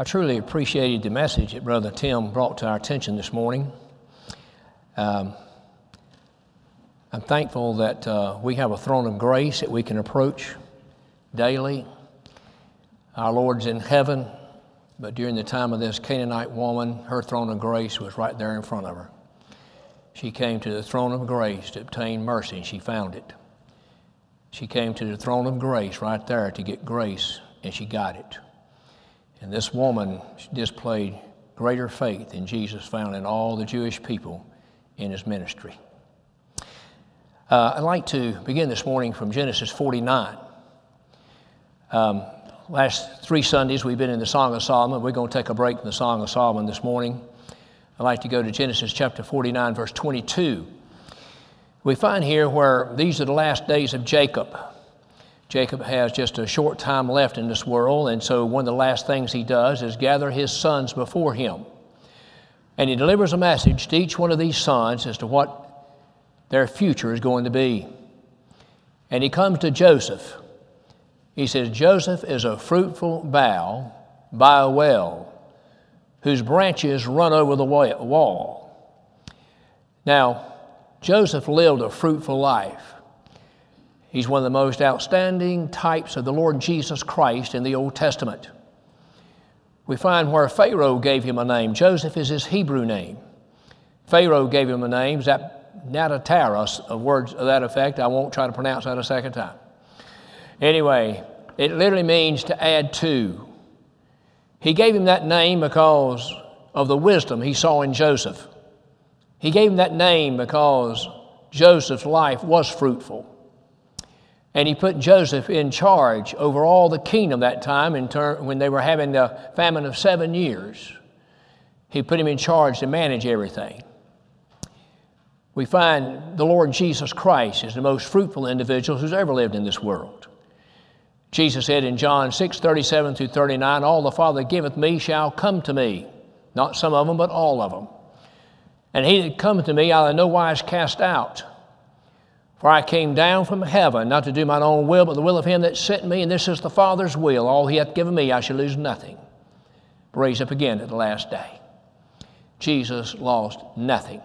I truly appreciated the message that Brother Tim brought to our attention this morning. Um, I'm thankful that uh, we have a throne of grace that we can approach daily. Our Lord's in heaven, but during the time of this Canaanite woman, her throne of grace was right there in front of her. She came to the throne of grace to obtain mercy, and she found it. She came to the throne of grace right there to get grace, and she got it. And this woman displayed greater faith in Jesus found in all the Jewish people in his ministry. Uh, I'd like to begin this morning from Genesis 49. Um, last three Sundays we've been in the Song of Solomon. We're going to take a break from the Song of Solomon this morning. I'd like to go to Genesis chapter 49, verse 22. We find here where these are the last days of Jacob. Jacob has just a short time left in this world, and so one of the last things he does is gather his sons before him. And he delivers a message to each one of these sons as to what their future is going to be. And he comes to Joseph. He says, Joseph is a fruitful bough by a well, whose branches run over the wall. Now, Joseph lived a fruitful life. He's one of the most outstanding types of the Lord Jesus Christ in the Old Testament. We find where Pharaoh gave him a name. Joseph is his Hebrew name. Pharaoh gave him a name, Natatara, of words of that effect. I won't try to pronounce that a second time. Anyway, it literally means to add to. He gave him that name because of the wisdom he saw in Joseph. He gave him that name because Joseph's life was fruitful. And he put Joseph in charge over all the kingdom that time in turn, when they were having the famine of seven years. He put him in charge to manage everything. We find the Lord Jesus Christ is the most fruitful individual who's ever lived in this world. Jesus said in John 6 37 through 39, All the Father giveth me shall come to me. Not some of them, but all of them. And he that cometh to me, I'll in no wise cast out. For I came down from heaven not to do mine own will, but the will of him that sent me, and this is the Father's will. All he hath given me, I shall lose nothing. Raise up again at the last day. Jesus lost nothing.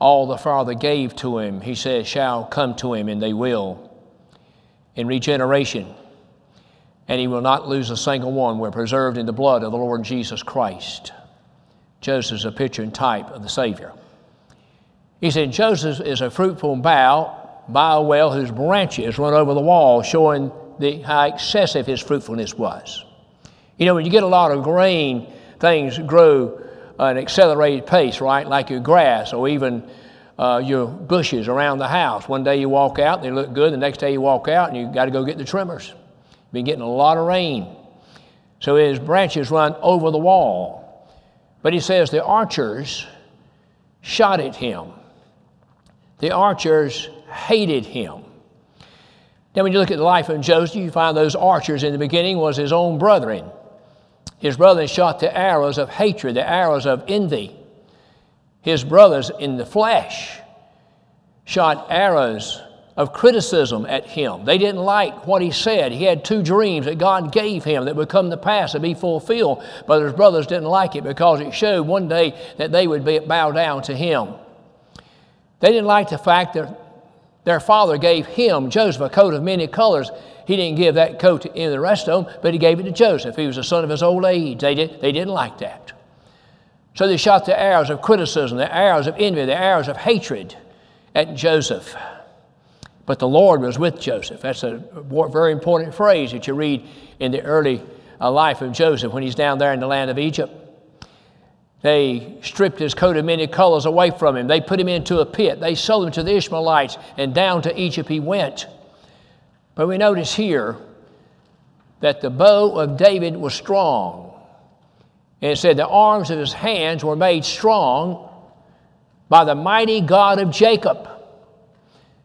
All the Father gave to him, he says, shall come to him, and they will. In regeneration, and he will not lose a single one. We're preserved in the blood of the Lord Jesus Christ. Joseph is a picture and type of the Savior. He said, Joseph is a fruitful bough by a well whose branches run over the wall, showing the, how excessive his fruitfulness was. You know, when you get a lot of grain, things grow at an accelerated pace, right? Like your grass or even uh, your bushes around the house. One day you walk out, they look good. The next day you walk out and you got to go get the trimmers. Been getting a lot of rain. So his branches run over the wall. But he says the archers shot at him the archers hated him. Now, when you look at the life of Joseph, you find those archers in the beginning was his own brethren. His brothers shot the arrows of hatred, the arrows of envy. His brothers in the flesh shot arrows of criticism at him. They didn't like what he said. He had two dreams that God gave him that would come to pass and be fulfilled, but his brothers didn't like it because it showed one day that they would be, bow down to him. They didn't like the fact that their father gave him, Joseph, a coat of many colors. He didn't give that coat to any of the rest of them, but he gave it to Joseph. He was a son of his old age. They, did, they didn't like that. So they shot the arrows of criticism, the arrows of envy, the arrows of hatred at Joseph. But the Lord was with Joseph. That's a very important phrase that you read in the early uh, life of Joseph when he's down there in the land of Egypt. They stripped his coat of many colors away from him. They put him into a pit. They sold him to the Ishmaelites, and down to Egypt he went. But we notice here that the bow of David was strong. And it said the arms of his hands were made strong by the mighty God of Jacob.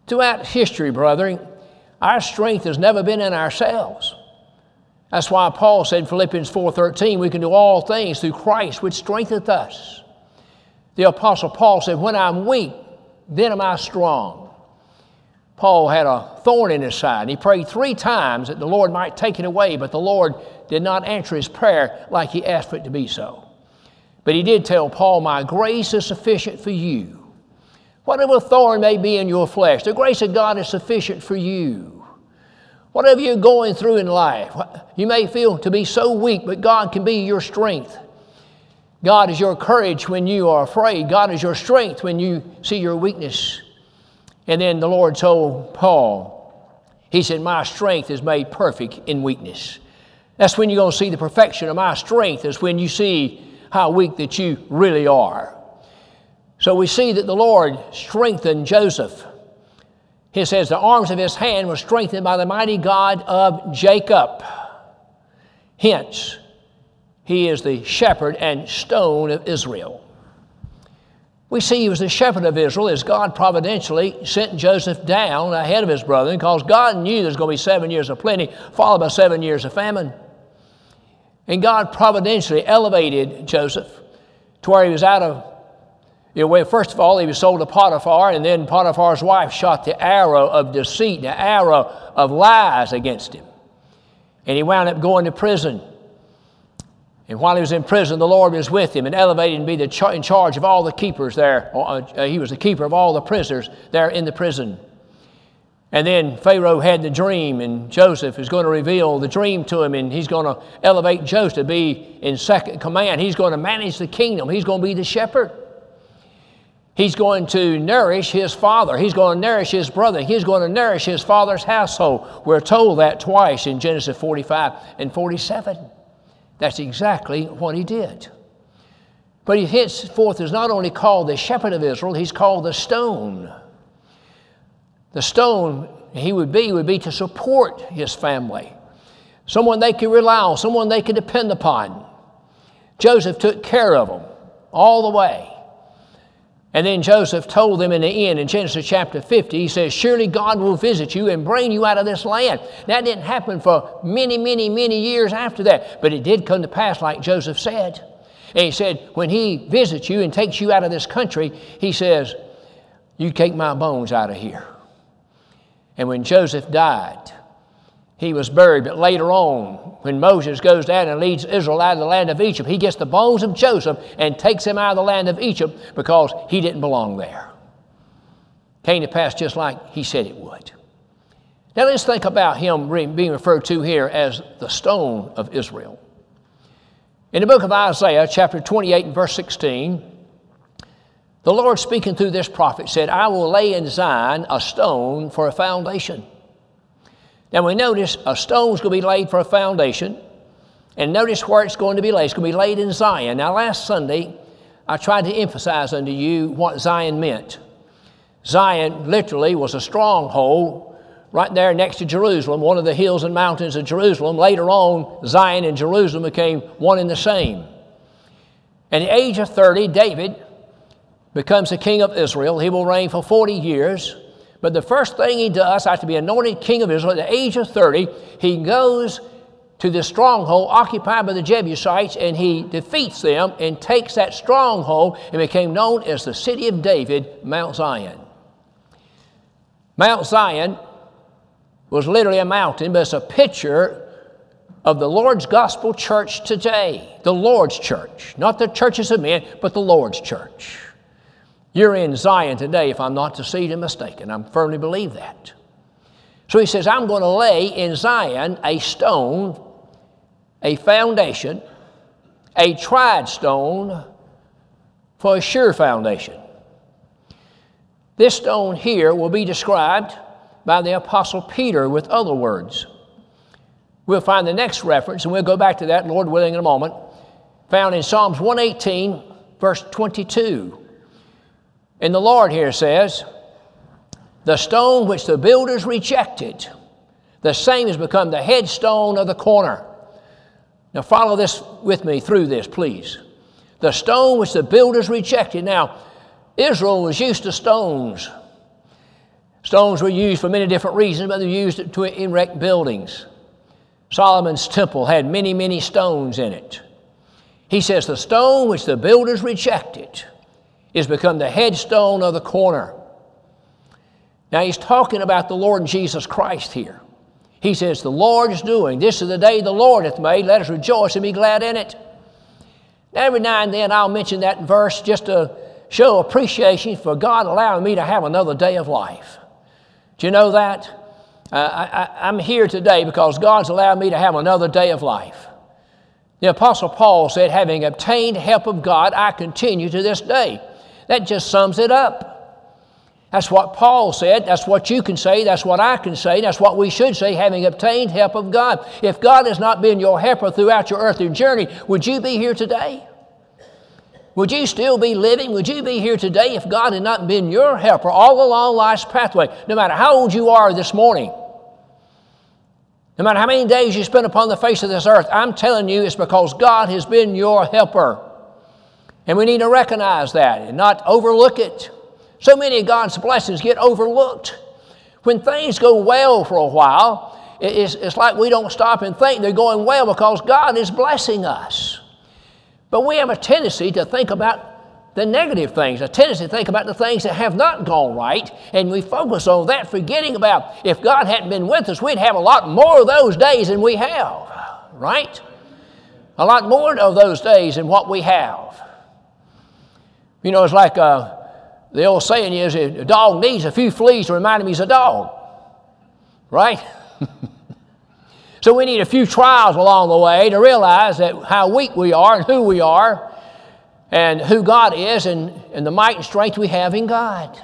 Throughout history, brethren, our strength has never been in ourselves. That's why Paul said in Philippians 4:13, we can do all things through Christ which strengtheneth us. The apostle Paul said, "When I'm weak, then am I strong." Paul had a thorn in his side. He prayed three times that the Lord might take it away, but the Lord did not answer his prayer like he asked for it to be so. But he did tell Paul, My grace is sufficient for you. Whatever thorn may be in your flesh, the grace of God is sufficient for you. Whatever you're going through in life, you may feel to be so weak, but God can be your strength. God is your courage when you are afraid. God is your strength when you see your weakness. And then the Lord told Paul, He said, My strength is made perfect in weakness. That's when you're going to see the perfection of my strength, is when you see how weak that you really are. So we see that the Lord strengthened Joseph. He says, The arms of his hand were strengthened by the mighty God of Jacob. Hence, he is the shepherd and stone of Israel. We see he was the shepherd of Israel as God providentially sent Joseph down ahead of his brethren because God knew there's going to be seven years of plenty, followed by seven years of famine. And God providentially elevated Joseph to where he was out of, you know, first of all, he was sold to Potiphar, and then Potiphar's wife shot the arrow of deceit, the arrow of lies against him. And he wound up going to prison. And while he was in prison, the Lord was with him and elevated him to be the in charge of all the keepers there. Uh, he was the keeper of all the prisoners there in the prison. And then Pharaoh had the dream, and Joseph is going to reveal the dream to him, and he's going to elevate Joseph to be in second command. He's going to manage the kingdom, he's going to be the shepherd. He's going to nourish his father. He's going to nourish his brother. He's going to nourish his father's household. We're told that twice in Genesis 45 and 47. That's exactly what he did. But he henceforth is not only called the shepherd of Israel, he's called the stone. The stone he would be would be to support his family, someone they could rely on, someone they could depend upon. Joseph took care of them all the way. And then Joseph told them in the end in Genesis chapter 50, he says, Surely God will visit you and bring you out of this land. That didn't happen for many, many, many years after that, but it did come to pass like Joseph said. And he said, When he visits you and takes you out of this country, he says, You take my bones out of here. And when Joseph died, he was buried. But later on, when Moses goes down and leads Israel out of the land of Egypt, he gets the bones of Joseph and takes him out of the land of Egypt because he didn't belong there. Came to pass just like he said it would. Now let's think about him being referred to here as the stone of Israel. In the book of Isaiah, chapter 28 and verse 16, the Lord speaking through this prophet said, I will lay in Zion a stone for a foundation now we notice a stone's going to be laid for a foundation. And notice where it's going to be laid. It's going to be laid in Zion. Now, last Sunday, I tried to emphasize unto you what Zion meant. Zion literally was a stronghold right there next to Jerusalem, one of the hills and mountains of Jerusalem. Later on, Zion and Jerusalem became one and the same. At the age of 30, David becomes the king of Israel. He will reign for 40 years. But the first thing he does after being anointed king of Israel at the age of 30, he goes to the stronghold occupied by the Jebusites and he defeats them and takes that stronghold and became known as the city of David, Mount Zion. Mount Zion was literally a mountain, but it's a picture of the Lord's gospel church today, the Lord's church, not the churches of men, but the Lord's church. You're in Zion today, if I'm not to deceived and mistaken. I firmly believe that. So he says, I'm going to lay in Zion a stone, a foundation, a tried stone for a sure foundation. This stone here will be described by the Apostle Peter with other words. We'll find the next reference, and we'll go back to that, Lord willing, in a moment, found in Psalms 118, verse 22. And the Lord here says, the stone which the builders rejected, the same has become the headstone of the corner. Now, follow this with me through this, please. The stone which the builders rejected. Now, Israel was used to stones. Stones were used for many different reasons, but they were used to erect buildings. Solomon's temple had many, many stones in it. He says, The stone which the builders rejected is become the headstone of the corner. Now he's talking about the Lord Jesus Christ here. He says, The Lord is doing. This is the day the Lord hath made. Let us rejoice and be glad in it. Now, every now and then I'll mention that verse just to show appreciation for God allowing me to have another day of life. Do you know that? Uh, I, am here today because God's allowed me to have another day of life. The Apostle Paul said, Having obtained help of God, I continue to this day. That just sums it up. That's what Paul said. That's what you can say. That's what I can say. That's what we should say, having obtained help of God. If God has not been your helper throughout your earthly journey, would you be here today? Would you still be living? Would you be here today if God had not been your helper all along life's pathway, no matter how old you are this morning? No matter how many days you spend upon the face of this earth, I'm telling you it's because God has been your helper. And we need to recognize that and not overlook it. So many of God's blessings get overlooked. When things go well for a while, it's, it's like we don't stop and think they're going well because God is blessing us. But we have a tendency to think about the negative things, a tendency to think about the things that have not gone right, and we focus on that, forgetting about if God hadn't been with us, we'd have a lot more of those days than we have, right? A lot more of those days than what we have. You know, it's like uh, the old saying is a dog needs a few fleas to remind him he's a dog. Right? so we need a few trials along the way to realize that how weak we are and who we are and who God is and, and the might and strength we have in God.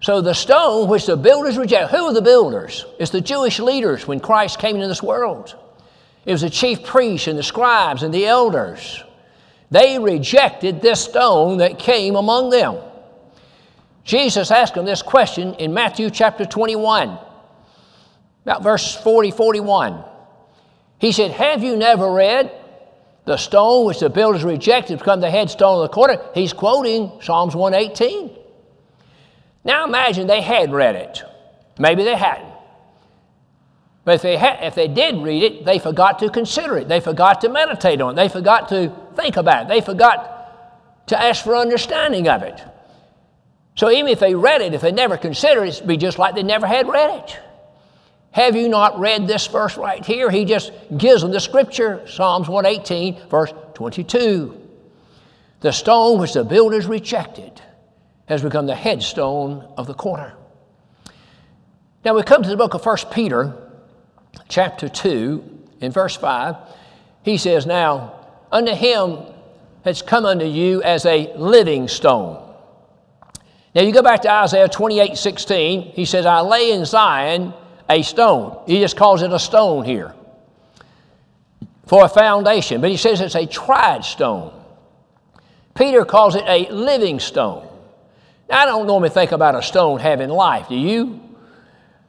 So the stone which the builders rejected, who are the builders? It's the Jewish leaders when Christ came into this world. It was the chief priests and the scribes and the elders. They rejected this stone that came among them. Jesus asked them this question in Matthew chapter 21, about verse 40 41. He said, Have you never read the stone which the builders rejected become the headstone of the corner? He's quoting Psalms 118. Now imagine they had read it. Maybe they hadn't. But if they, ha- if they did read it, they forgot to consider it. They forgot to meditate on it. They forgot to think about it. They forgot to ask for understanding of it. So even if they read it, if they never considered it, it'd be just like they never had read it. Have you not read this verse right here? He just gives them the scripture, Psalms 118, verse 22. The stone which the builders rejected has become the headstone of the corner. Now we come to the book of 1 Peter, chapter 2, in verse 5, he says, Now, unto him has come unto you as a living stone. Now, you go back to Isaiah 28 16, he says, I lay in Zion a stone. He just calls it a stone here for a foundation, but he says it's a tried stone. Peter calls it a living stone. Now, I don't normally think about a stone having life, do you?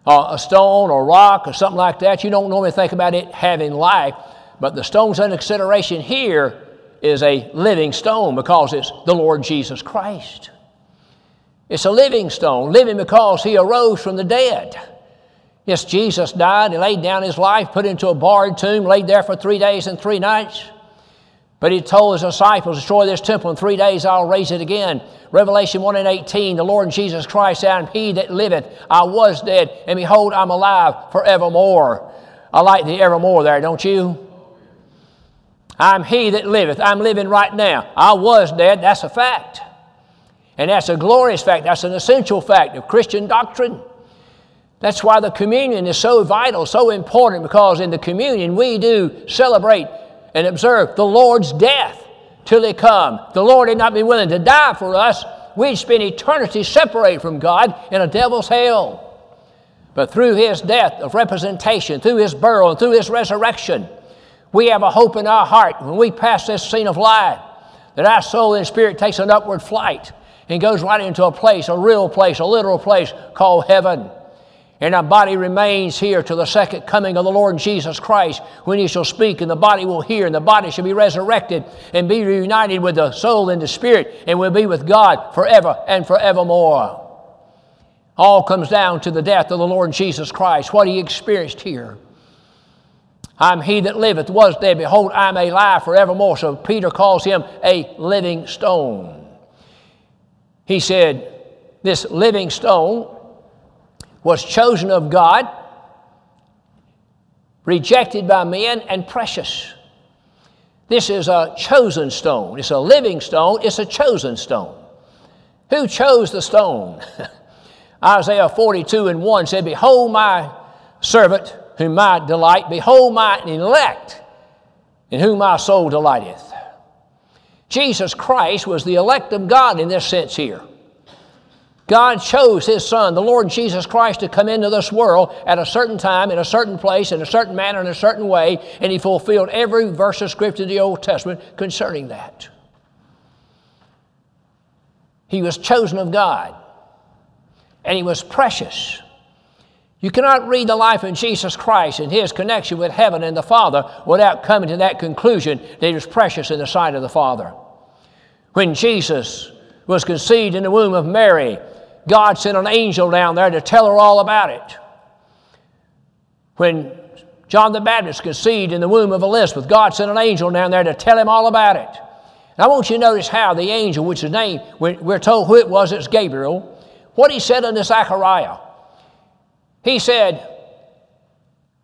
uh, a stone or rock or something like that, you don't normally think about it having life. But the stones under consideration here is a living stone because it's the Lord Jesus Christ. It's a living stone, living because he arose from the dead. Yes, Jesus died and laid down his life, put into a barred tomb, laid there for three days and three nights. But he told his disciples, Destroy this temple in three days, I'll raise it again. Revelation 1 and 18, the Lord Jesus Christ said, He that liveth, I was dead, and behold, I'm alive forevermore. I like the evermore there, don't you? I'm he that liveth. I'm living right now. I was dead, that's a fact. And that's a glorious fact. That's an essential fact of Christian doctrine. That's why the communion is so vital, so important, because in the communion we do celebrate and observe the Lord's death till He come. The Lord had not been willing to die for us. We'd spend eternity separated from God in a devil's hell. But through His death of representation, through His burial, and through His resurrection, we have a hope in our heart when we pass this scene of life that our soul and spirit takes an upward flight and goes right into a place, a real place, a literal place called heaven and our body remains here till the second coming of the Lord Jesus Christ, when he shall speak, and the body will hear, and the body shall be resurrected and be reunited with the soul and the spirit, and will be with God forever and forevermore. All comes down to the death of the Lord Jesus Christ, what he experienced here. I'm he that liveth, was dead, behold, I'm alive forevermore. So Peter calls him a living stone. He said, this living stone was chosen of God, rejected by men, and precious. This is a chosen stone. It's a living stone, it's a chosen stone. Who chose the stone? Isaiah 42 and 1 said, Behold my servant, whom I delight, behold my elect, in whom my soul delighteth. Jesus Christ was the elect of God in this sense here. God chose His Son, the Lord Jesus Christ, to come into this world at a certain time, in a certain place, in a certain manner, in a certain way, and He fulfilled every verse of Scripture in the Old Testament concerning that. He was chosen of God, and He was precious. You cannot read the life of Jesus Christ and His connection with heaven and the Father without coming to that conclusion that He was precious in the sight of the Father. When Jesus was conceived in the womb of Mary, God sent an angel down there to tell her all about it. When John the Baptist conceived in the womb of Elizabeth, God sent an angel down there to tell him all about it. And I want you to notice how the angel, which is named, we're told who it was, it's Gabriel, what he said unto Zechariah. He said,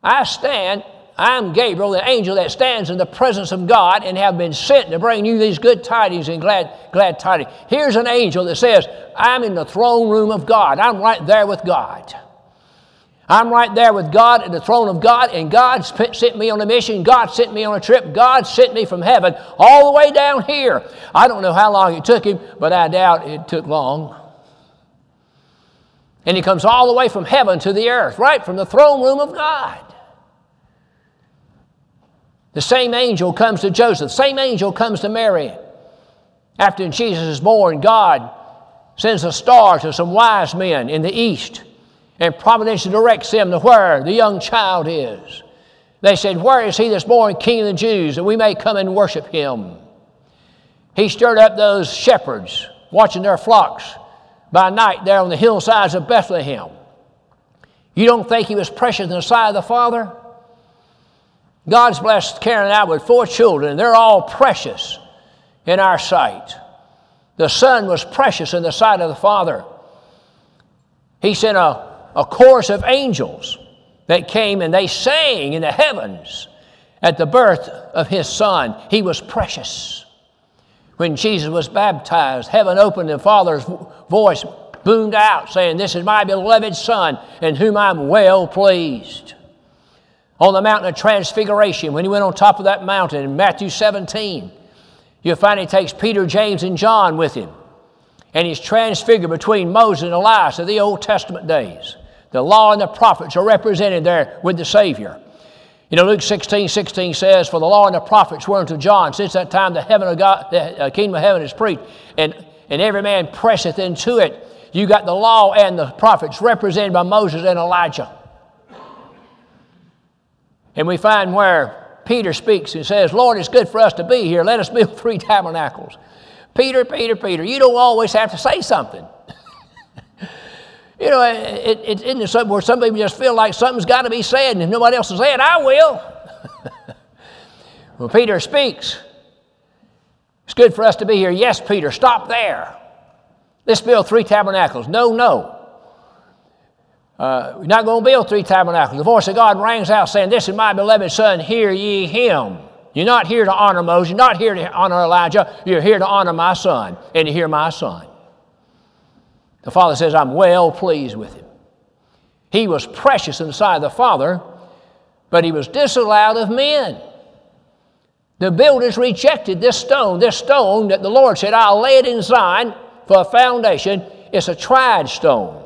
I stand I'm Gabriel, the angel that stands in the presence of God and have been sent to bring you these good tidings and glad, glad tidings. Here's an angel that says, I'm in the throne room of God. I'm right there with God. I'm right there with God at the throne of God, and God sent me on a mission. God sent me on a trip. God sent me from heaven all the way down here. I don't know how long it took him, but I doubt it took long. And he comes all the way from heaven to the earth, right from the throne room of God. The same angel comes to Joseph, same angel comes to Mary. After Jesus is born, God sends a star to some wise men in the east and providentially directs them to where the young child is. They said, Where is he that's born King of the Jews, that we may come and worship him? He stirred up those shepherds watching their flocks by night there on the hillsides of Bethlehem. You don't think he was precious in the sight of the Father? God's blessed Karen and I with four children, they're all precious in our sight. The Son was precious in the sight of the Father. He sent a, a chorus of angels that came and they sang in the heavens at the birth of His Son. He was precious. When Jesus was baptized, heaven opened and Father's voice boomed out saying, This is my beloved Son in whom I'm well pleased on the mountain of transfiguration, when he went on top of that mountain in Matthew 17, you'll find he takes Peter, James, and John with him. And he's transfigured between Moses and Elias of the Old Testament days. The law and the prophets are represented there with the Savior. You know, Luke 16, 16 says, For the law and the prophets were unto John. Since that time, the heaven of God, the uh, kingdom of heaven is preached, and, and every man presseth into it. You got the law and the prophets represented by Moses and Elijah. And we find where Peter speaks and says, Lord, it's good for us to be here. Let us build three tabernacles. Peter, Peter, Peter, you don't always have to say something. you know, it, it, isn't it something where some people just feel like something's got to be said, and if nobody else is saying, I will. well, Peter speaks. It's good for us to be here. Yes, Peter, stop there. Let's build three tabernacles. No, no. Uh, you're not going to build three tabernacles. The voice of God rings out saying, This is my beloved Son, hear ye him. You're not here to honor Moses, you're not here to honor Elijah, you're here to honor my son and to hear my son. The Father says, I'm well pleased with him. He was precious in the sight of the Father, but he was disallowed of men. The builders rejected this stone, this stone that the Lord said, I'll lay it in Zion for a foundation. It's a tried stone.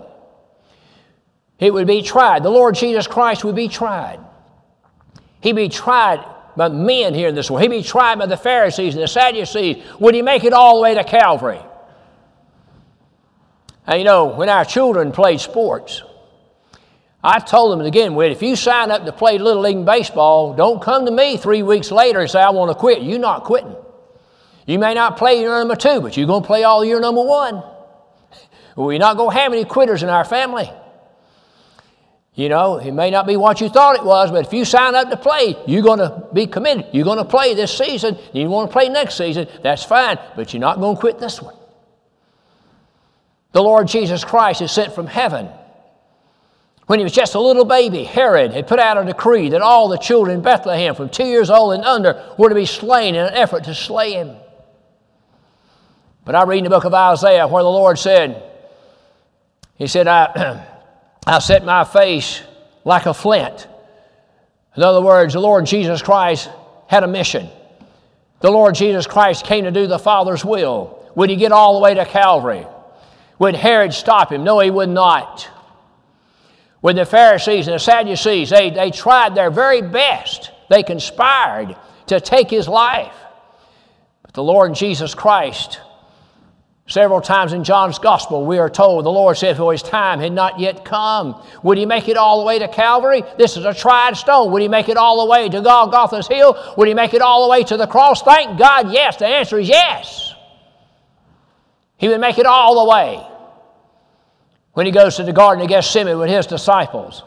It would be tried. The Lord Jesus Christ would be tried. He'd be tried by men here in this world. He'd be tried by the Pharisees and the Sadducees. Would he make it all the way to Calvary? And you know, when our children played sports, I told them again, well, if you sign up to play Little League Baseball, don't come to me three weeks later and say, I want to quit. You're not quitting. You may not play year number two, but you're going to play all year number one. We're not going to have any quitters in our family. You know, it may not be what you thought it was, but if you sign up to play, you're going to be committed. You're going to play this season. You want to play next season, that's fine, but you're not going to quit this one. the Lord Jesus Christ is sent from heaven. When he was just a little baby, Herod had put out a decree that all the children in Bethlehem from two years old and under were to be slain in an effort to slay him. But I read in the book of Isaiah where the Lord said, He said, I, I set my face like a flint. In other words, the Lord Jesus Christ had a mission. The Lord Jesus Christ came to do the Father's will. Would he get all the way to Calvary? Would Herod stop him? No, he would not. Would the Pharisees and the Sadducees, they, they tried their very best. They conspired to take his life. But the Lord Jesus Christ Several times in John's Gospel, we are told the Lord said, For his time had not yet come. Would he make it all the way to Calvary? This is a tried stone. Would he make it all the way to Golgotha's hill? Would he make it all the way to the cross? Thank God, yes. The answer is yes. He would make it all the way. When he goes to the Garden of Gethsemane with his disciples,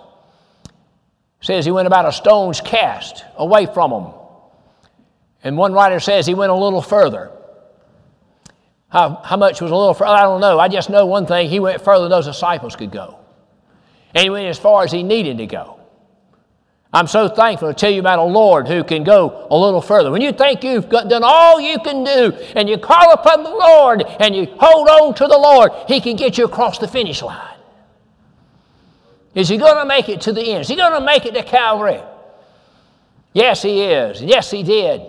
says he went about a stone's cast away from them. And one writer says he went a little further. How, how much was a little further? I don't know. I just know one thing. He went further than those disciples could go. And he went as far as he needed to go. I'm so thankful to tell you about a Lord who can go a little further. When you think you've got, done all you can do and you call upon the Lord and you hold on to the Lord, He can get you across the finish line. Is He going to make it to the end? Is He going to make it to Calvary? Yes, He is. Yes, He did.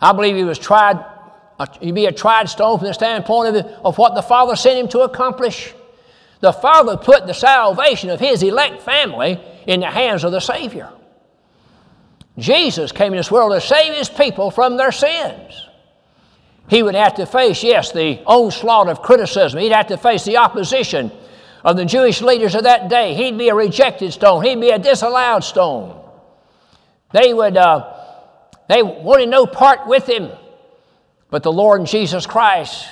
I believe He was tried uh, He'd be a tried stone from the standpoint of, of what the Father sent him to accomplish. The Father put the salvation of his elect family in the hands of the Savior. Jesus came in this world to save his people from their sins. He would have to face, yes, the onslaught of criticism. He'd have to face the opposition of the Jewish leaders of that day. He'd be a rejected stone. He'd be a disallowed stone. They would, uh, they wanted no part with him. But the Lord Jesus Christ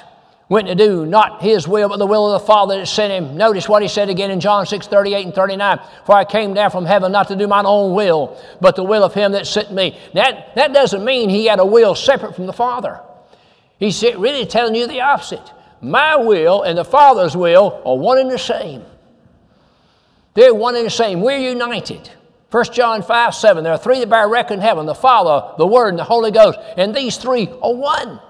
went to do not his will, but the will of the Father that sent him. Notice what he said again in John 6 38 and 39. For I came down from heaven not to do mine own will, but the will of him that sent me. That, that doesn't mean he had a will separate from the Father. He's really telling you the opposite. My will and the Father's will are one and the same. They're one and the same. We're united. 1 John 5 7. There are three that bear record in heaven the Father, the Word, and the Holy Ghost. And these three are one.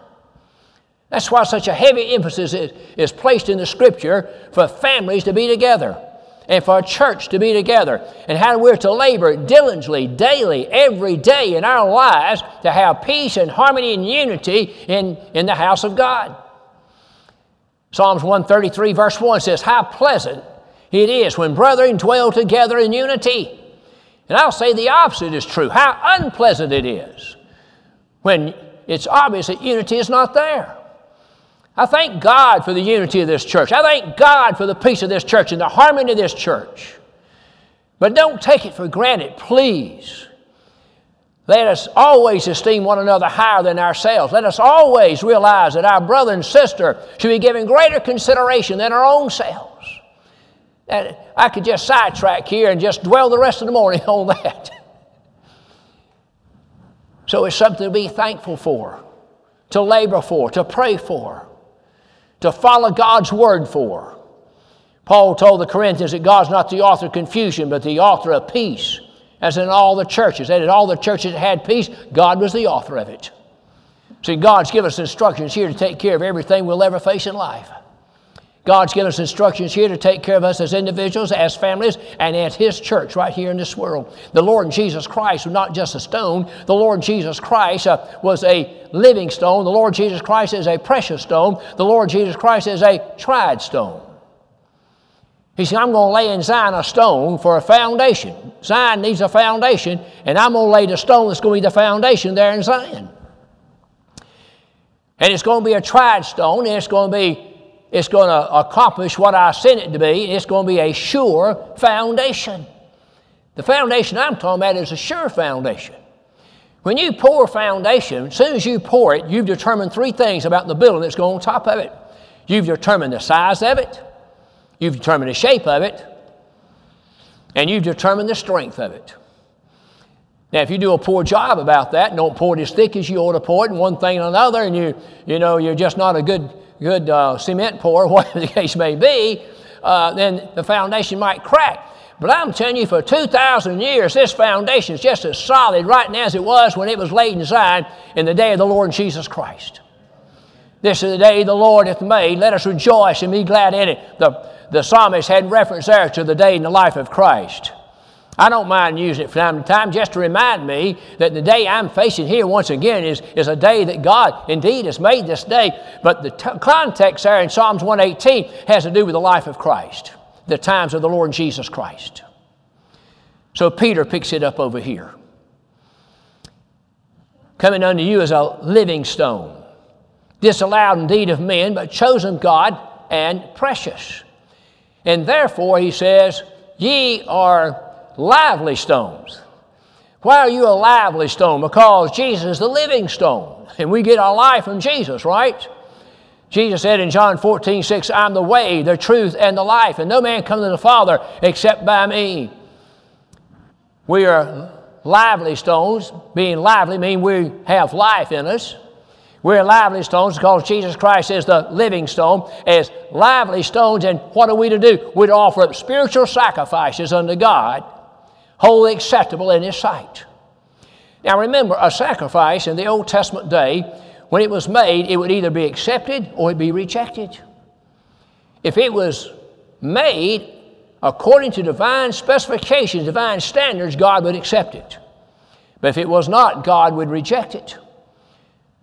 That's why such a heavy emphasis is, is placed in the scripture for families to be together and for a church to be together and how we're to labor diligently, daily, every day in our lives to have peace and harmony and unity in, in the house of God. Psalms 133, verse 1 says, How pleasant it is when brethren dwell together in unity. And I'll say the opposite is true. How unpleasant it is when it's obvious that unity is not there. I thank God for the unity of this church. I thank God for the peace of this church and the harmony of this church. But don't take it for granted, please. Let us always esteem one another higher than ourselves. Let us always realize that our brother and sister should be given greater consideration than our own selves. And I could just sidetrack here and just dwell the rest of the morning on that. So it's something to be thankful for, to labor for, to pray for to follow God's word for. Paul told the Corinthians that God's not the author of confusion, but the author of peace, as in all the churches. That in all the churches that had peace, God was the author of it. See, God's given us instructions here to take care of everything we'll ever face in life. God's given us instructions here to take care of us as individuals, as families, and as His church right here in this world. The Lord Jesus Christ was not just a stone. The Lord Jesus Christ uh, was a living stone. The Lord Jesus Christ is a precious stone. The Lord Jesus Christ is a tried stone. He said, I'm going to lay in Zion a stone for a foundation. Zion needs a foundation, and I'm going to lay the stone that's going to be the foundation there in Zion. And it's going to be a tried stone, and it's going to be it's going to accomplish what I sent it to be. It's going to be a sure foundation. The foundation I'm talking about is a sure foundation. When you pour foundation, as soon as you pour it, you've determined three things about the building that's going on top of it. You've determined the size of it, you've determined the shape of it, and you've determined the strength of it. Now, if you do a poor job about that and don't pour it as thick as you ought to pour it, and one thing and another, and you, you know, you're just not a good good uh, cement pour, whatever the case may be, uh, then the foundation might crack. But I'm telling you, for 2,000 years, this foundation is just as solid right now as it was when it was laid in Zion in the day of the Lord Jesus Christ. This is the day the Lord hath made. Let us rejoice and be glad in it. The, the psalmist had reference there to the day in the life of Christ. I don't mind using it from time to time just to remind me that the day I'm facing here once again is, is a day that God indeed has made this day. But the t- context there in Psalms 118 has to do with the life of Christ, the times of the Lord Jesus Christ. So Peter picks it up over here. Coming unto you as a living stone, disallowed indeed of men, but chosen God and precious. And therefore, he says, Ye are lively stones. Why are you a lively stone? Because Jesus is the living stone, and we get our life from Jesus, right? Jesus said in John 14, 6, I'm the way, the truth, and the life, and no man comes to the Father except by me. We are lively stones. Being lively means we have life in us. We're lively stones because Jesus Christ is the living stone as lively stones. And what are we to do? We're to offer up spiritual sacrifices unto God wholly acceptable in His sight. Now remember, a sacrifice in the Old Testament day, when it was made, it would either be accepted or it be rejected. If it was made according to divine specifications, divine standards, God would accept it. But if it was not, God would reject it.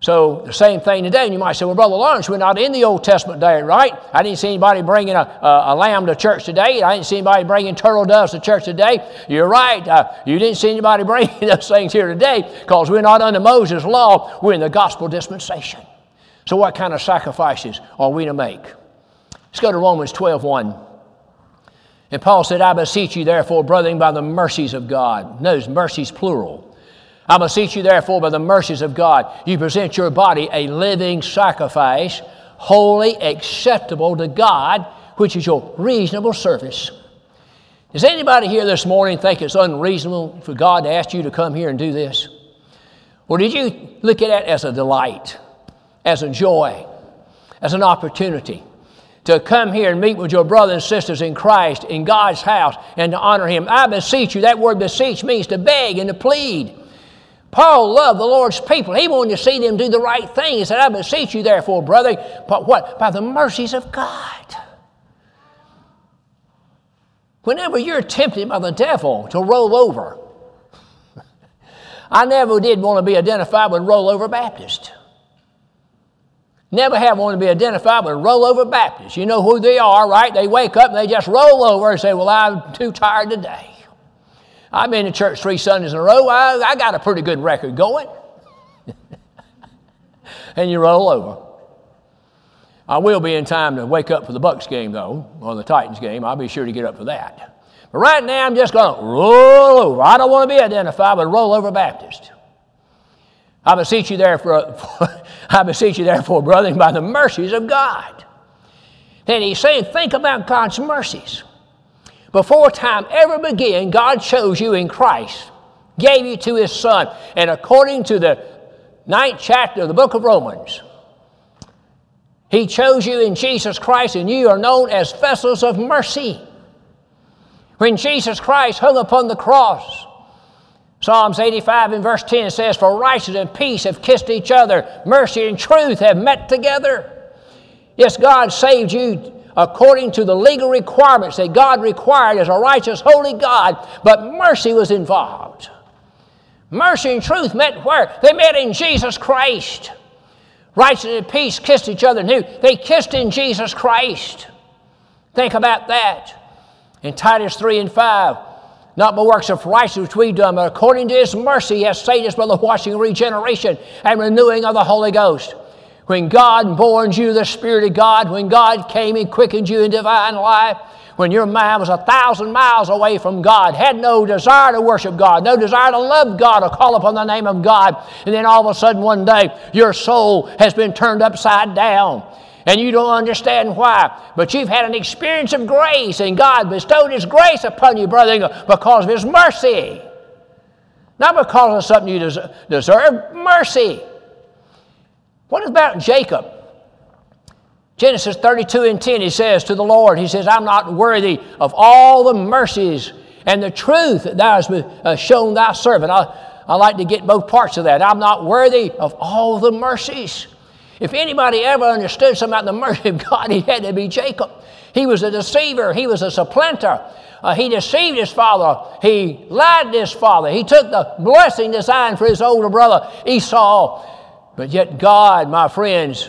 So the same thing today, and you might say, well, Brother Lawrence, we're not in the Old Testament day, right? I didn't see anybody bringing a, a, a lamb to church today. I didn't see anybody bringing turtle doves to church today. You're right. Uh, you didn't see anybody bringing those things here today because we're not under Moses' law. We're in the gospel dispensation. So what kind of sacrifices are we to make? Let's go to Romans 12, 1. And Paul said, I beseech you, therefore, brethren, by the mercies of God. Notice mercies plural I beseech you, therefore, by the mercies of God, you present your body a living sacrifice, holy, acceptable to God, which is your reasonable service. Does anybody here this morning think it's unreasonable for God to ask you to come here and do this? Or did you look at it as a delight, as a joy, as an opportunity to come here and meet with your brothers and sisters in Christ in God's house and to honor Him? I beseech you. That word beseech means to beg and to plead. Paul loved the Lord's people. He wanted to see them do the right thing. He said, I beseech you, therefore, brother, but what? By the mercies of God. Whenever you're tempted by the devil to roll over, I never did want to be identified with rollover Baptist. Never have wanted to be identified with rollover Baptist. You know who they are, right? They wake up and they just roll over and say, Well, I'm too tired today. I've been to church three Sundays in a row. I, I got a pretty good record going. and you roll over. I will be in time to wake up for the Bucks game, though, or the Titans game. I'll be sure to get up for that. But right now, I'm just going to roll over. I don't want to be identified with roll over Baptist. I beseech you, therefore, I beseech you, therefore, brethren, by the mercies of God. Then he's saying, think about God's mercies. Before time ever began, God chose you in Christ, gave you to His Son. And according to the ninth chapter of the book of Romans, He chose you in Jesus Christ, and you are known as vessels of mercy. When Jesus Christ hung upon the cross, Psalms 85 and verse 10 says, For righteousness and peace have kissed each other, mercy and truth have met together. Yes, God saved you according to the legal requirements that God required as a righteous, holy God, but mercy was involved. Mercy and truth met where? They met in Jesus Christ. Righteousness and peace kissed each other new. They kissed in Jesus Christ. Think about that. In Titus 3 and 5, not by works of righteousness which we've done, but according to his mercy, he has saved us by the washing of regeneration and renewing of the Holy Ghost when God born you the Spirit of God, when God came and quickened you in divine life, when your mind was a thousand miles away from God, had no desire to worship God, no desire to love God or call upon the name of God, and then all of a sudden one day your soul has been turned upside down. And you don't understand why. But you've had an experience of grace, and God bestowed His grace upon you, brother, because of His mercy. Not because of something you deserve, mercy. What about Jacob? Genesis 32 and 10, he says to the Lord, He says, I'm not worthy of all the mercies and the truth that thou hast uh, shown thy servant. I, I like to get both parts of that. I'm not worthy of all the mercies. If anybody ever understood something about the mercy of God, he had to be Jacob. He was a deceiver, he was a supplanter. Uh, he deceived his father. He lied to his father. He took the blessing designed for his older brother Esau. But yet, God, my friends,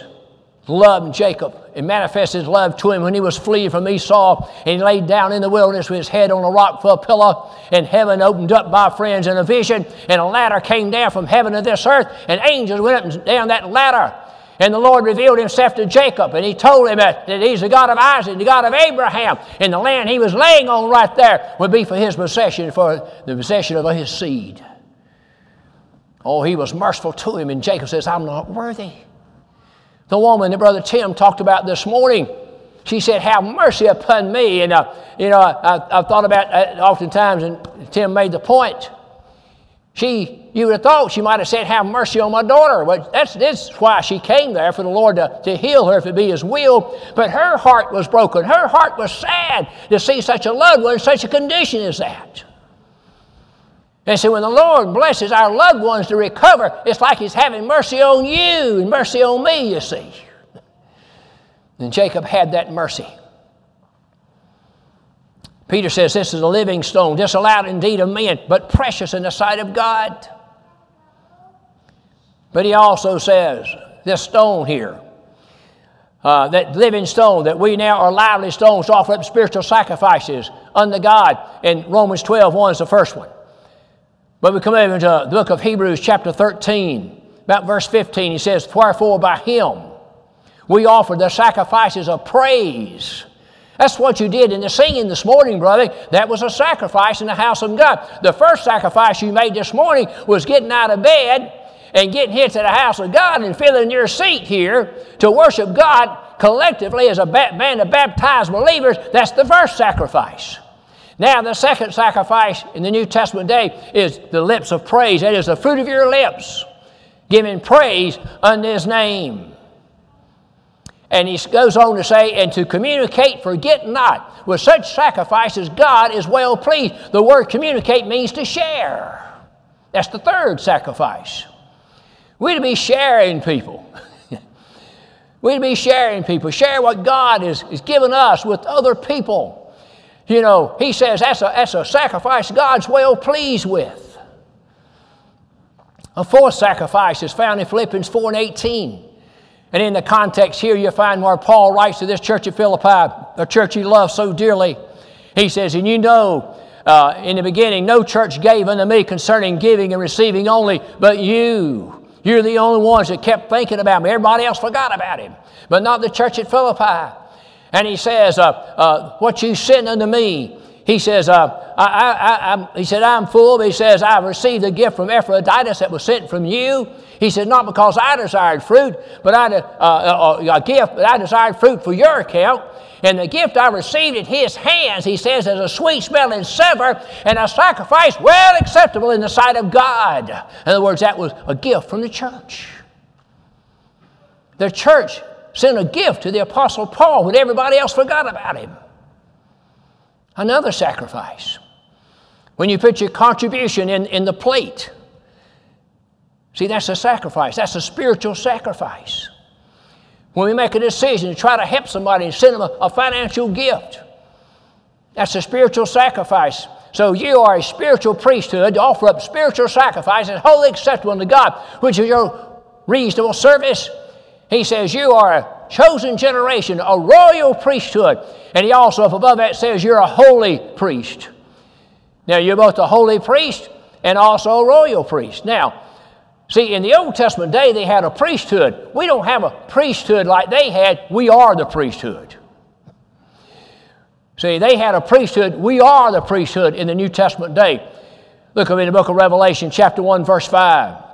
loved Jacob and manifested his love to him when he was fleeing from Esau. And he laid down in the wilderness with his head on a rock for a pillow. And heaven opened up, my friends, in a vision. And a ladder came down from heaven to this earth. And angels went up and down that ladder. And the Lord revealed himself to Jacob, and he told him that, that he's the God of Isaac, the God of Abraham. And the land he was laying on right there would be for his possession, for the possession of his seed. Oh, he was merciful to him, and Jacob says, I'm not worthy. The woman that Brother Tim talked about this morning, she said, Have mercy upon me. And, uh, you know, I, have thought about that oftentimes, and Tim made the point. She, you would have thought she might have said, Have mercy on my daughter. But that's, that's why she came there, for the Lord to, to heal her if it be His will. But her heart was broken. Her heart was sad to see such a loved one in such a condition as that. And so when the Lord blesses our loved ones to recover, it's like He's having mercy on you and mercy on me, you see. And Jacob had that mercy. Peter says this is a living stone, disallowed indeed of men, but precious in the sight of God. But he also says, this stone here, uh, that living stone, that we now are lively stones to offer up spiritual sacrifices unto God. And Romans 12, 1 is the first one. But we come over to the book of Hebrews, chapter 13, about verse 15. He says, Wherefore by him we offer the sacrifices of praise. That's what you did in the singing this morning, brother. That was a sacrifice in the house of God. The first sacrifice you made this morning was getting out of bed and getting here to the house of God and filling your seat here to worship God collectively as a band of baptized believers. That's the first sacrifice. Now, the second sacrifice in the New Testament day is the lips of praise. That is the fruit of your lips, giving praise unto his name. And he goes on to say, and to communicate, forget not. With such sacrifices, God is well pleased. The word communicate means to share. That's the third sacrifice. We're to be sharing people. To be sharing people. Share what God has, has given us with other people. You know, he says that's a, that's a sacrifice God's well pleased with. A fourth sacrifice is found in Philippians 4 and 18. And in the context here, you find where Paul writes to this church at Philippi, a church he loves so dearly. He says, And you know, uh, in the beginning, no church gave unto me concerning giving and receiving only, but you. You're the only ones that kept thinking about me. Everybody else forgot about him, but not the church at Philippi. And he says, uh, uh, What you sent unto me, he says, uh, I, I, I, he said, I'm full. But he says, I've received a gift from Epaphroditus that was sent from you. He said, not because I desired fruit, but I, uh, uh, a gift, but I desired fruit for your account. And the gift I received at his hands, he says, is a sweet smelling savor and a sacrifice well acceptable in the sight of God. In other words, that was a gift from the church. The church sent a gift to the Apostle Paul when everybody else forgot about him. Another sacrifice. When you put your contribution in, in the plate, see, that's a sacrifice. That's a spiritual sacrifice. When we make a decision to try to help somebody and send them a, a financial gift, that's a spiritual sacrifice. So you are a spiritual priesthood to offer up spiritual sacrifices, holy acceptable unto God, which is your reasonable service he says, You are a chosen generation, a royal priesthood. And he also, up above that, says, You're a holy priest. Now, you're both a holy priest and also a royal priest. Now, see, in the Old Testament day, they had a priesthood. We don't have a priesthood like they had, we are the priesthood. See, they had a priesthood, we are the priesthood in the New Testament day. Look at me in the book of Revelation, chapter 1, verse 5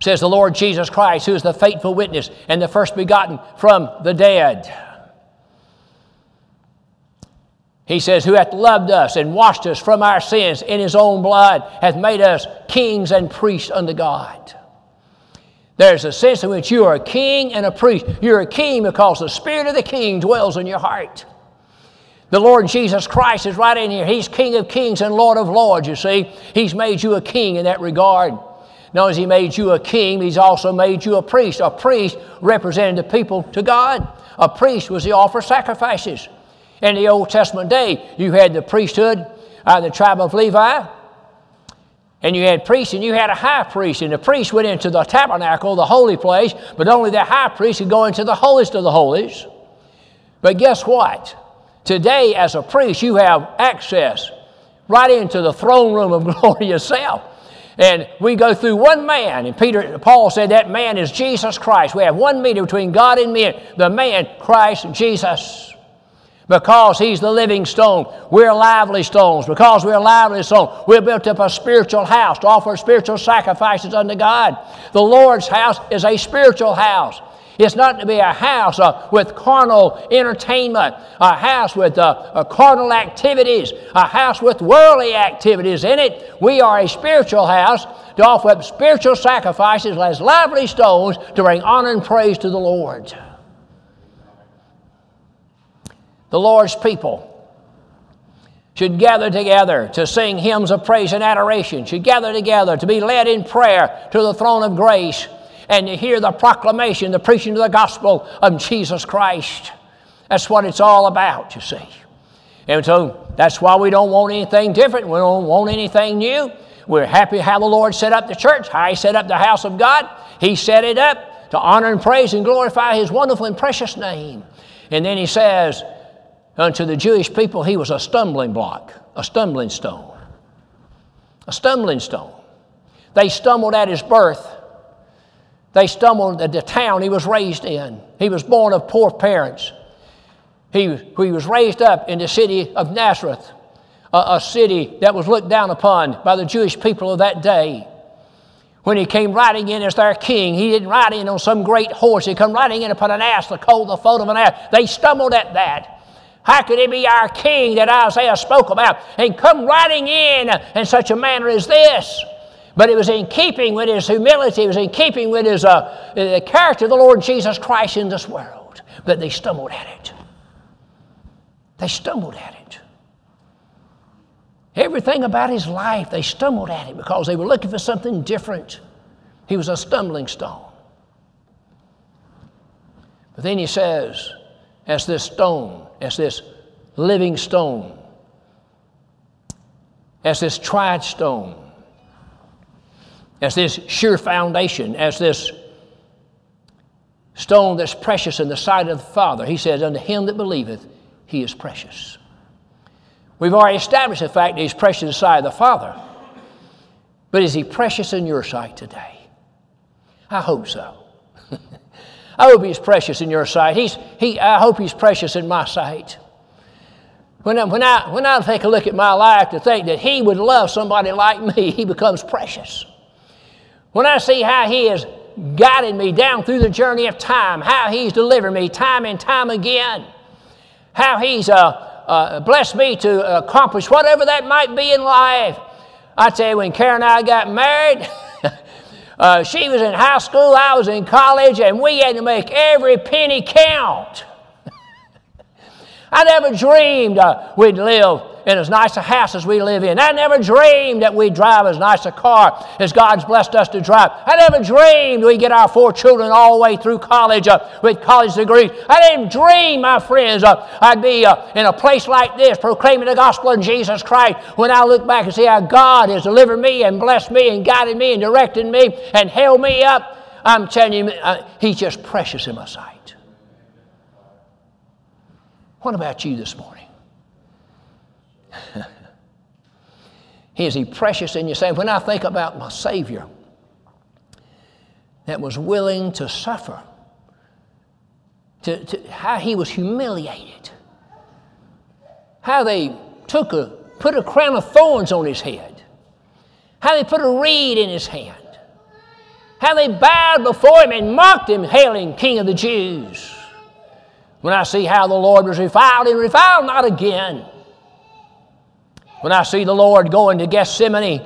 says the Lord Jesus Christ, who is the faithful witness and the first begotten from the dead. He says, Who hath loved us and washed us from our sins in his own blood, hath made us kings and priests unto God. There's a sense in which you are a king and a priest. You're a king because the Spirit of the King dwells in your heart. The Lord Jesus Christ is right in here. He's King of kings and Lord of lords, you see. He's made you a king in that regard. Not as He made you a king, He's also made you a priest. A priest represented the people to God. A priest was the offer sacrifices. In the Old Testament day, you had the priesthood out of the tribe of Levi, and you had priests and you had a high priest, and the priest went into the tabernacle, the holy place, but only the high priest could go into the holiest of the holies. But guess what? Today, as a priest, you have access right into the throne room of glory yourself. And we go through one man, and Peter, Paul said that man is Jesus Christ. We have one mediator between God and men, the man, Christ Jesus because He's the living stone. We're lively stones. Because we're lively stones, we're built up a spiritual house to offer spiritual sacrifices unto God. The Lord's house is a spiritual house. It's not to be a house uh, with carnal entertainment, a house with uh, uh, carnal activities, a house with worldly activities in it. We are a spiritual house to offer up spiritual sacrifices as lively stones to bring honor and praise to the Lord the Lord's people should gather together to sing hymns of praise and adoration, should gather together to be led in prayer to the throne of grace and to hear the proclamation, the preaching of the gospel of Jesus Christ. That's what it's all about, you see. And so that's why we don't want anything different. We don't want anything new. We're happy how the Lord set up the church, how He set up the house of God. He set it up to honor and praise and glorify His wonderful and precious name. And then He says, Unto the Jewish people, he was a stumbling block, a stumbling stone. A stumbling stone. They stumbled at his birth. They stumbled at the town he was raised in. He was born of poor parents. He, he was raised up in the city of Nazareth, a, a city that was looked down upon by the Jewish people of that day. When he came riding in as their king, he didn't ride in on some great horse. He come riding in upon an ass, the colt, the foal of an ass. They stumbled at that. How could he be our king that Isaiah spoke about and come riding in in such a manner as this? But it was in keeping with his humility, it was in keeping with his uh, the character of the Lord Jesus Christ in this world that they stumbled at it. They stumbled at it. Everything about his life, they stumbled at it because they were looking for something different. He was a stumbling stone. But then he says, as this stone as this living stone, as this tried stone, as this sure foundation, as this stone that's precious in the sight of the Father. He says, Unto him that believeth, he is precious. We've already established the fact that he's precious in the sight of the Father. But is he precious in your sight today? I hope so. I hope he's precious in your sight. He's, he, I hope he's precious in my sight. When I, when, I, when I take a look at my life to think that he would love somebody like me, he becomes precious. When I see how he has guided me down through the journey of time, how he's delivered me time and time again, how he's uh, uh, blessed me to accomplish whatever that might be in life. I tell you, when Karen and I got married, Uh, she was in high school, I was in college, and we had to make every penny count. I never dreamed uh, we'd live in as nice a house as we live in. I never dreamed that we'd drive as nice a car as God's blessed us to drive. I never dreamed we'd get our four children all the way through college uh, with college degrees. I didn't dream, my friends, uh, I'd be uh, in a place like this proclaiming the gospel of Jesus Christ when I look back and see how God has delivered me and blessed me and guided me and directed me and held me up. I'm telling you, uh, He's just precious in my sight. What about you this morning? Is he precious in your sight? When I think about my Savior that was willing to suffer, to, to, how he was humiliated, how they took a, put a crown of thorns on his head, how they put a reed in his hand, how they bowed before him and mocked him, hailing King of the Jews. When I see how the Lord was reviled and reviled not again when I see the Lord going to Gethsemane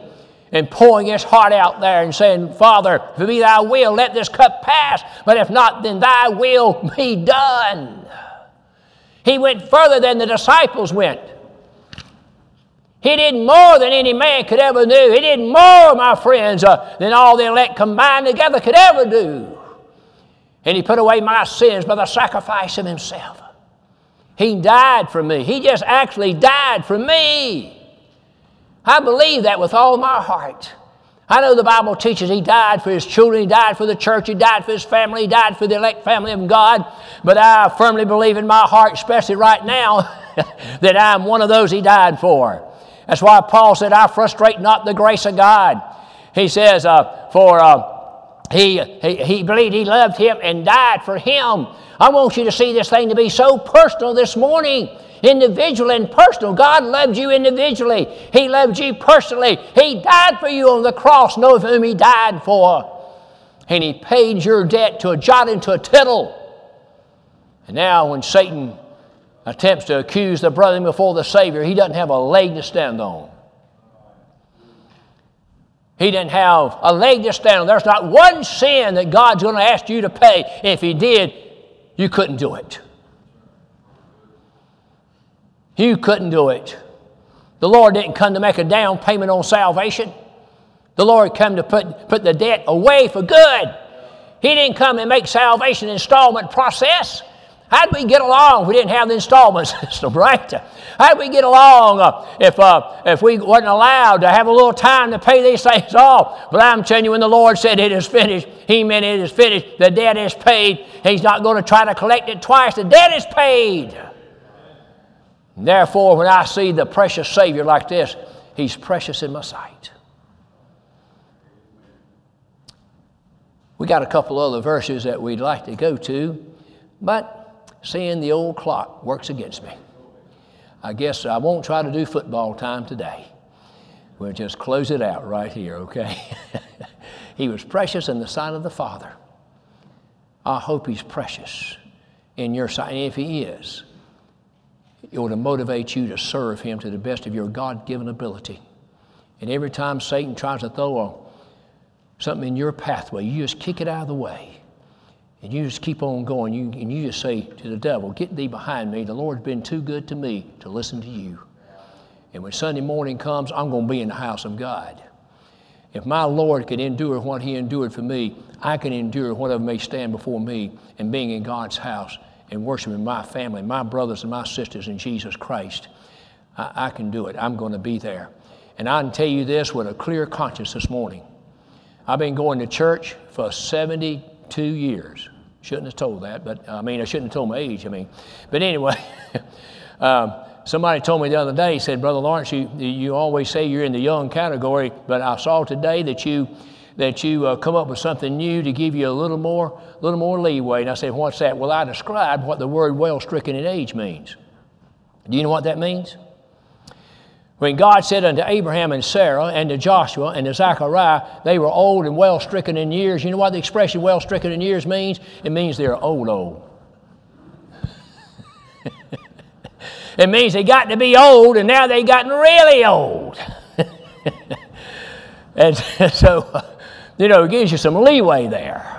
and pouring his heart out there and saying, Father, if it be thy will, let this cup pass, but if not, then thy will be done. He went further than the disciples went. He did more than any man could ever do. He did more, my friends, uh, than all the elect combined together could ever do. And he put away my sins by the sacrifice of himself. He died for me. He just actually died for me. I believe that with all my heart. I know the Bible teaches he died for his children, he died for the church, he died for his family, he died for the elect family of God. But I firmly believe in my heart, especially right now, that I'm one of those he died for. That's why Paul said, I frustrate not the grace of God. He says, uh, For uh, he, he, he believed he loved him and died for him. I want you to see this thing to be so personal this morning individual and personal. God loved you individually. He loved you personally. He died for you on the cross, know whom He died for. And He paid your debt to a jot and to a tittle. And now, when Satan attempts to accuse the brother before the Savior, he doesn't have a leg to stand on. He didn't have a leg to stand on. There's not one sin that God's going to ask you to pay. If He did, you couldn't do it. You couldn't do it. The Lord didn't come to make a down payment on salvation. The Lord came to put, put the debt away for good. He didn't come and make salvation installment process. How'd we get along if we didn't have the installment system, right? How'd we get along uh, if, uh, if we wasn't allowed to have a little time to pay these things off? But I'm telling you, when the Lord said it is finished, He meant it is finished. The debt is paid. He's not going to try to collect it twice. The debt is paid. Therefore, when I see the precious Savior like this, He's precious in my sight. We got a couple other verses that we'd like to go to, but seeing the old clock works against me. I guess I won't try to do football time today. We'll just close it out right here, okay? he was precious in the sight of the Father. I hope he's precious in your sight. And if he is, it ought to motivate you to serve Him to the best of your God given ability. And every time Satan tries to throw a, something in your pathway, you just kick it out of the way. And you just keep on going. You, and you just say to the devil, Get thee behind me. The Lord's been too good to me to listen to you. And when Sunday morning comes, I'm going to be in the house of God. If my Lord could endure what he endured for me, I can endure whatever may stand before me in being in God's house and worshiping my family, my brothers and my sisters in Jesus Christ, I, I can do it. I'm going to be there. And I can tell you this with a clear conscience this morning. I've been going to church for 72 years. Shouldn't have told that, but I mean, I shouldn't have told my age, I mean. But anyway, um, somebody told me the other day, he said, Brother Lawrence, you, you always say you're in the young category, but I saw today that you that you uh, come up with something new to give you a little more, little more leeway. And I said, What's that? Well, I described what the word well stricken in age means. Do you know what that means? When God said unto Abraham and Sarah and to Joshua and to Zechariah, they were old and well stricken in years. You know what the expression well stricken in years means? It means they're old, old. it means they got to be old and now they've gotten really old. and so you know, it gives you some leeway there.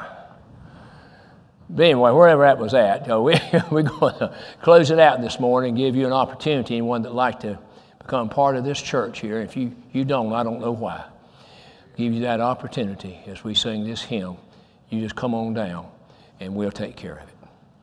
But anyway, wherever that was at, uh, we, we're going to close it out this morning and give you an opportunity, and one that like to become part of this church here. If you, you don't, I don't know why. Give you that opportunity as we sing this hymn. You just come on down, and we'll take care of it.